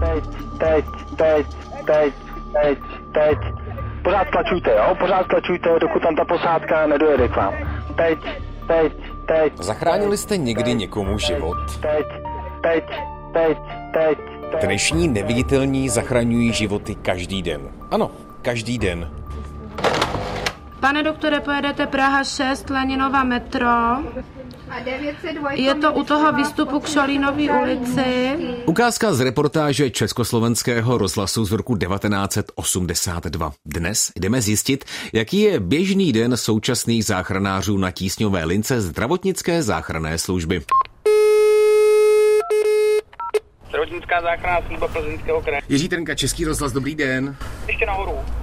teď, teď, teď, teď, teď, teď. Pořád tlačujte, jo? Pořád tlačujte, dokud tam ta posádka nedojede k vám. Teď, teď, teď. Zachránili jste někdy někomu život? Teď, teď, teď, teď, teď. Dnešní neviditelní zachraňují životy každý den. Ano, každý den. Pane doktore, pojedete Praha 6, Leninova metro. Je to u toho výstupu k Šolínový ulici. Ukázka z reportáže Československého rozhlasu z roku 1982. Dnes jdeme zjistit, jaký je běžný den současných záchranářů na tísňové lince zdravotnické záchranné služby. Zdravotnická záchranná služba Plzeňského kraje. Jiří Trnka, Český rozhlas, dobrý den. Ještě nahoru.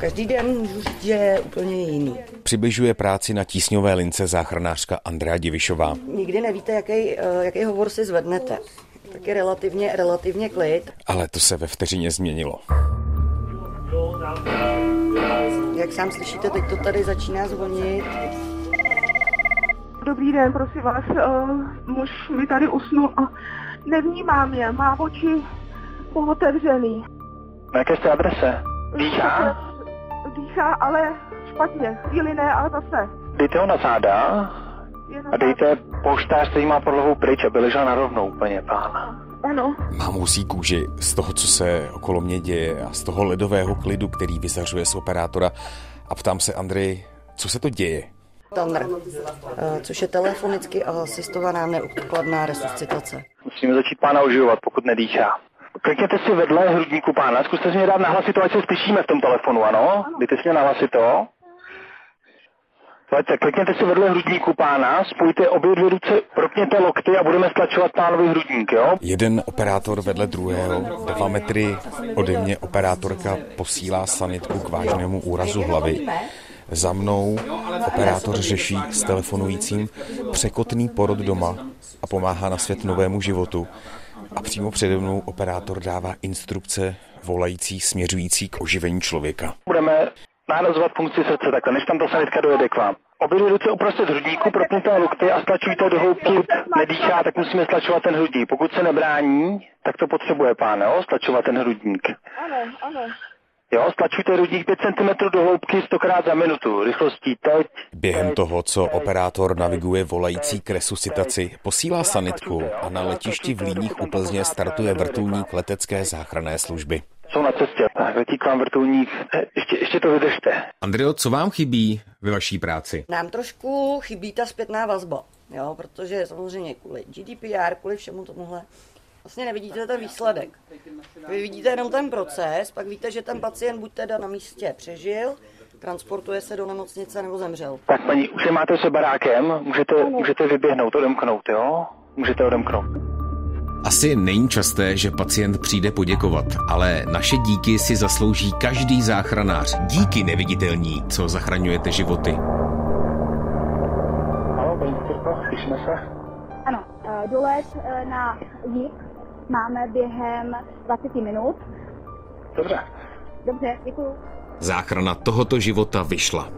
Každý den můžu říct, že je úplně jiný. Přibližuje práci na tísňové lince záchranářka Andrea Divišová. Nikdy nevíte, jaký, eh, jaký hovor si zvednete. Tak je relativně, relativně klid. Ale to se ve vteřině změnilo. Jak sám slyšíte, teď to tady začíná zvonit. Dobrý den, prosím vás, uh, muž mi tady usnul a nevnímám je, má oči pootevřený. Na jaké jste adrese? Dýchá? Dýchá, ale špatně, chvíli ne, ale zase. Dejte ho na záda a dejte poštář, který má podlahu pryč, aby ležel na rovnou úplně, pán. Ano, Mám husí kůži z toho, co se okolo mě děje a z toho ledového klidu, který vyzařuje z operátora. A ptám se, Andrej, co se to děje? Tanr, eh, což je telefonicky asistovaná neodkladná resuscitace. Musíme začít pána oživovat, pokud nedýchá. Klikněte si vedle hrudníku pána, zkuste si mě dát na hlasito, ať se slyšíme v tom telefonu, ano? Dejte si mě na hlasito. Pojďte, klikněte si vedle hrudníku pána, spojte obě dvě ruce, propněte lokty a budeme stlačovat pánovi hrudník, jo? Jeden operátor vedle druhého, dva metry ode mě operátorka posílá sanitku k vážnému úrazu hlavy. Za mnou operátor řeší s telefonujícím překotný porod doma a pomáhá na svět novému životu. A přímo přede mnou operátor dává instrukce volající směřující k oživení člověka. Budeme nahrazovat funkci srdce takhle, než tam ta sanitka dojede k vám. Obě ruce uprostřed hrudníku, propněte lokty a stlačujte do hloubky, nedýchá, tak musíme stlačovat ten hrudník. Pokud se nebrání, tak to potřebuje pán, jo, stlačovat ten hrudník. ano, ano. Jo, stlačujte hrudník 5 cm do hloubky 100 krát za minutu, rychlostí teď. Během toho, co operátor naviguje volající k resuscitaci, posílá sanitku a na letišti v Líních u Plzně startuje vrtulník letecké záchranné služby. Jsou na cestě, tak letí k vám vrtulník. Eh, Ještě, ještě to vydržte. Andreo, co vám chybí ve vaší práci? Nám trošku chybí ta zpětná vazba, jo, protože samozřejmě kvůli GDPR, kvůli všemu tomuhle, vlastně nevidíte ten výsledek. Vy vidíte jenom ten proces, pak víte, že ten pacient buď teda na místě přežil, transportuje se do nemocnice nebo zemřel. Tak paní, už je máte se barákem, můžete, můžete vyběhnout, odemknout, jo? Můžete odemknout. Asi není časté, že pacient přijde poděkovat, ale naše díky si zaslouží každý záchranář. Díky neviditelní, co zachraňujete životy. Halo, paní doktorko, slyšíme se? Ano, eh, dolet eh, na jih máme během 20 minut. Dobře. Dobře, děkuji. Záchrana tohoto života vyšla.